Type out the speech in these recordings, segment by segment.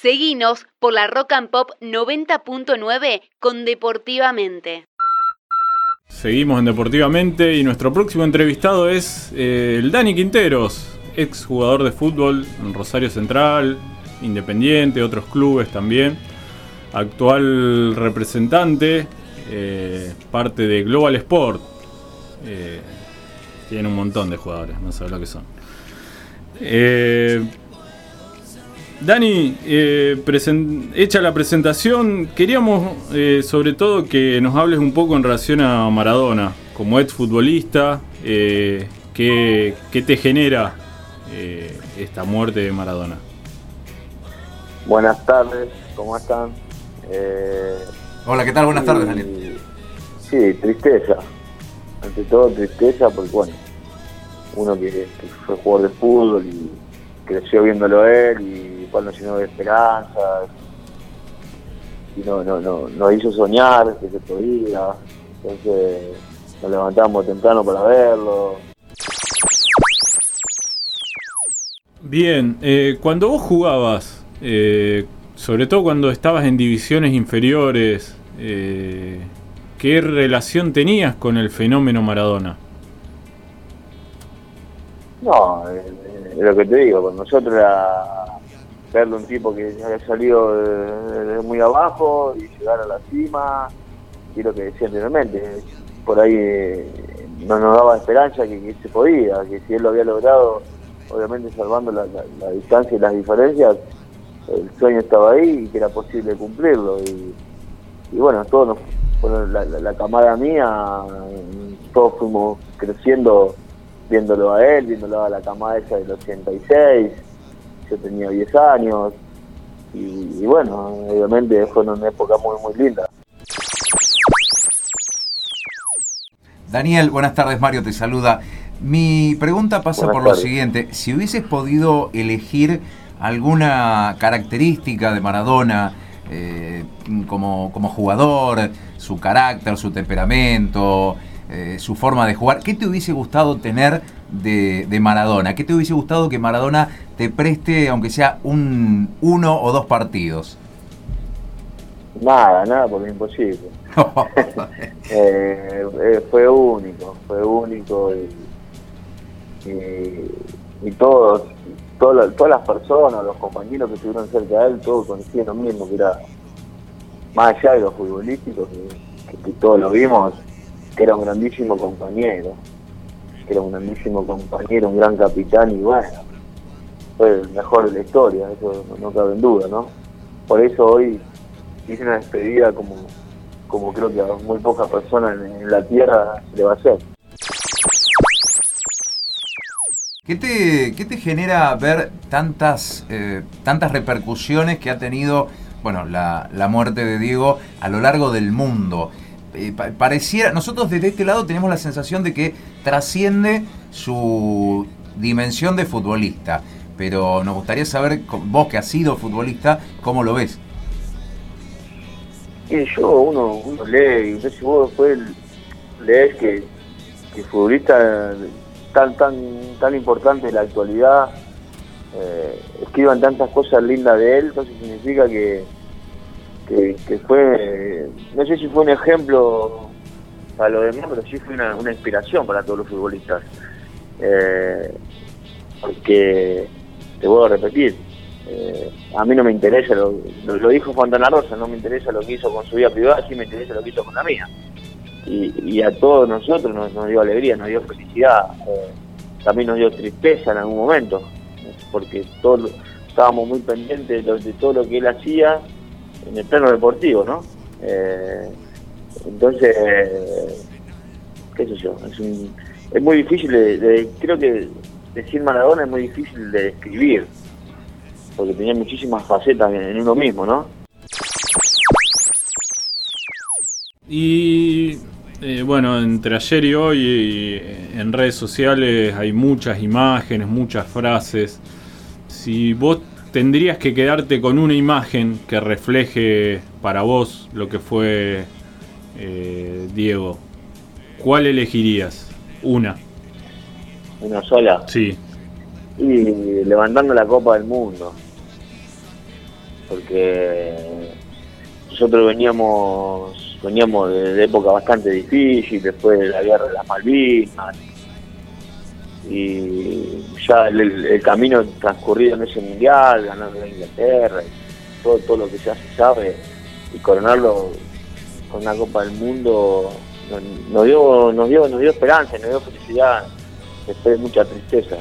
Seguinos por la Rock and Pop 90.9 con Deportivamente. Seguimos en Deportivamente y nuestro próximo entrevistado es eh, el Dani Quinteros, ex jugador de fútbol en Rosario Central, Independiente, otros clubes también, actual representante, eh, parte de Global Sport. Eh, tiene un montón de jugadores, no sé lo que son. Dani, hecha la presentación, queríamos sobre todo que nos hables un poco en relación a Maradona, como ex futbolista, ¿qué, ¿qué, te genera eh, esta muerte de Maradona. Buenas tardes, ¿cómo están? Eh, Hola, ¿qué tal? Buenas tardes, Daniel. Sí, tristeza. Ante todo tristeza porque, bueno, uno que, fue jugador de fútbol y creció viéndolo él y cuando llenó de esperanzas y no, no, no, nos hizo soñar que se podía. Entonces nos levantamos temprano para verlo, Bien, eh, cuando vos jugabas, eh, sobre todo cuando estabas en divisiones inferiores, eh, ¿qué relación tenías con el fenómeno Maradona? No, es lo que te digo, con nosotros era verlo un tipo que había salido muy abajo y llegar a la cima, y lo que decía anteriormente, por ahí no nos daba esperanza que, se podía, que si él lo había logrado obviamente salvando la, distancia y las diferencias, el sueño estaba ahí y que era posible cumplirlo. Y, bueno, todos la, la, camada mía, todos fuimos creciendo viéndolo a él, viéndolo a la camada esa del 86, yo tenía 10 años, y, bueno, obviamente fue una época muy, muy linda. Daniel, buenas tardes, Mario te saluda. Mi pregunta pasa por lo siguiente, si hubieses podido elegir alguna característica de Maradona eh, como, jugador, su carácter, su temperamento, eh, su forma de jugar, ¿qué te hubiese gustado tener de, Maradona? ¿Qué te hubiese gustado que Maradona te preste, aunque sea un uno o dos partidos? Nada, nada, porque es imposible. Eh, fue único, fue único y y, todos, todas, las personas, los compañeros que estuvieron cerca de él, todos conocían lo mismo, que era más allá de los futbolísticos, que, todos lo vimos, que era un grandísimo compañero, que era un grandísimo compañero, un gran capitán y bueno, fue el mejor de la historia, eso no, cabe en duda, ¿no? Por eso hoy hice una despedida como, como creo que a muy pocas personas en, la tierra le va a hacer. ¿Qué te, qué te genera ver tantas, eh, tantas repercusiones que ha tenido bueno, la, muerte de Diego a lo largo del mundo? Eh, pareciera, nosotros desde este lado tenemos la sensación de que trasciende su dimensión de futbolista, pero nos gustaría saber, vos que has sido futbolista, ¿cómo lo ves? yo, uno, uno lee, y si vos después lees que, que futbolista tan tan tan importante en la actualidad eh, escriban tantas cosas lindas de él entonces significa que, que, fue no sé si fue un ejemplo para los demás pero sí fue una, inspiración para todos los futbolistas. Eh, porque te voy a repetir eh, a mí no me interesa lo, lo, dijo Fontana Rosa no me interesa lo que hizo con su vida privada sí me interesa lo que hizo con la mía. Y, a todos nosotros nos, dio alegría, nos dio felicidad, eh, también nos dio tristeza en algún momento, porque todos estábamos muy pendientes de, todo lo que él hacía en el plano deportivo, ¿no? Eh, entonces, qué sé yo, es, muy difícil, de, creo que decir Maradona es muy difícil de describir, porque tenía muchísimas facetas en uno mismo, ¿no? Y eh, bueno, entre ayer y hoy en redes sociales hay muchas imágenes, muchas frases. Si vos tendrías que quedarte con una imagen que refleje para vos lo que fue eh, Diego, ¿cuál elegirías? Una. ¿Una sola? Sí. Y levantando la Copa del Mundo. porque nosotros veníamos veníamos de, época bastante difícil, después de la guerra de las Malvinas, y ya el, camino transcurrido en ese mundial, ganando la Inglaterra, y todo, todo lo que ya se sabe, y coronarlo con una Copa del Mundo nos, dio, nos dio, nos dio esperanza, nos dio felicidad, después de mucha tristeza.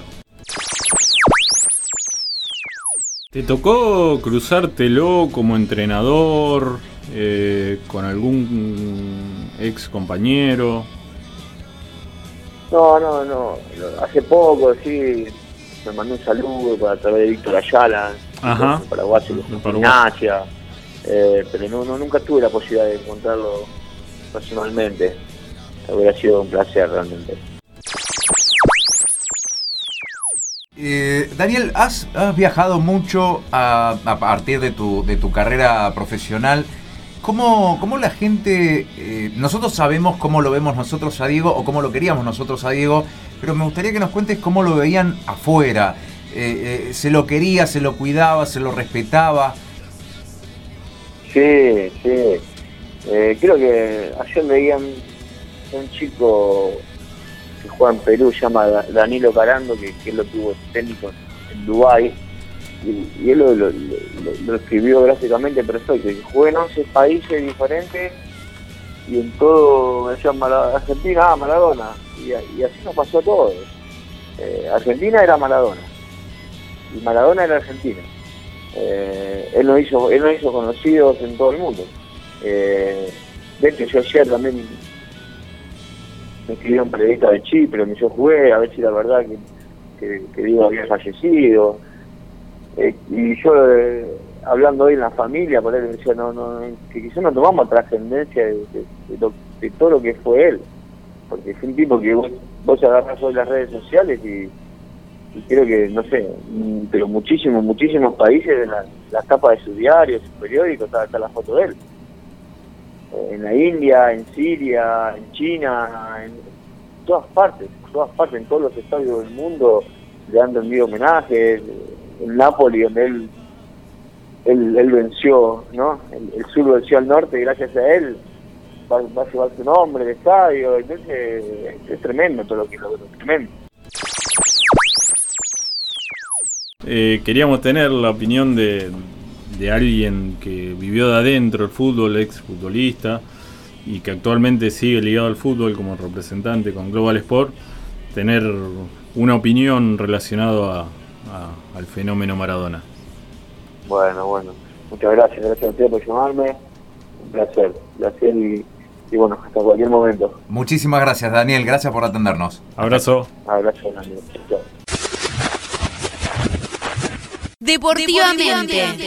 ¿Te tocó cruzártelo como entrenador eh, con algún ex compañero? No, no, no. Hace poco, sí, me mandó un saludo para través de Víctor Ayala, Ajá. paraguayo, de eh, pero no, no, nunca tuve la posibilidad de encontrarlo personalmente. Hubiera sido un placer realmente. Eh, Daniel, has, viajado mucho a, partir de tu, de tu carrera profesional. ¿Cómo, cómo la gente, eh, nosotros sabemos cómo lo vemos nosotros a Diego o cómo lo queríamos nosotros a Diego, pero me gustaría que nos cuentes cómo lo veían afuera. Eh, ¿Se lo quería, se lo cuidaba, se lo respetaba? Sí, sí. creo que ayer veían un chico que juega en Perú, se llama Danilo Carando, que, que lo tuvo técnico en Dubái, y, él lo, escribió gráficamente perfecto, y jugó en 11 países diferentes, y en todo, decían Argentina, ah, Maradona, y, así nos pasó a todos. Eh, Argentina era Maradona, y Maradona era Argentina. Eh, él nos hizo él nos hizo conocidos en todo el mundo. Eh, de hecho, yo ayer también me escribieron periodistas de Chipre donde yo jugué, a ver si la verdad que, que, había fallecido. Eh, y yo, eh, hablando hoy en la familia, por él decía, no, no, que quizás no tomamos trascendencia de, todo lo que fue él. Porque es un tipo que vos, vos agarras hoy las redes sociales y, creo que, no sé, pero muchísimos, muchísimos países, de las tapas de sus diarios, sus periódicos, está, está la foto de él en la India, en Siria, en China, en todas partes, en todas partes, en todos los estadios del mundo le han rendido homenajes, en Nápoles donde él, él, venció, ¿no? El, sur venció al norte y gracias a él va, a llevar su nombre el estadio, entonces es, tremendo todo lo que logró, tremendo. Eh, queríamos tener la opinión de, de alguien que vivió de adentro el fútbol, ex futbolista, y que actualmente sigue ligado al fútbol como representante con Global Sport, tener una opinión relacionada al fenómeno Maradona. Bueno, bueno, muchas gracias, gracias a usted por llamarme, un placer, placer y, y bueno, hasta cualquier momento. Muchísimas gracias Daniel, gracias por atendernos. Abrazo. Abrazo Daniel. Deportivamente.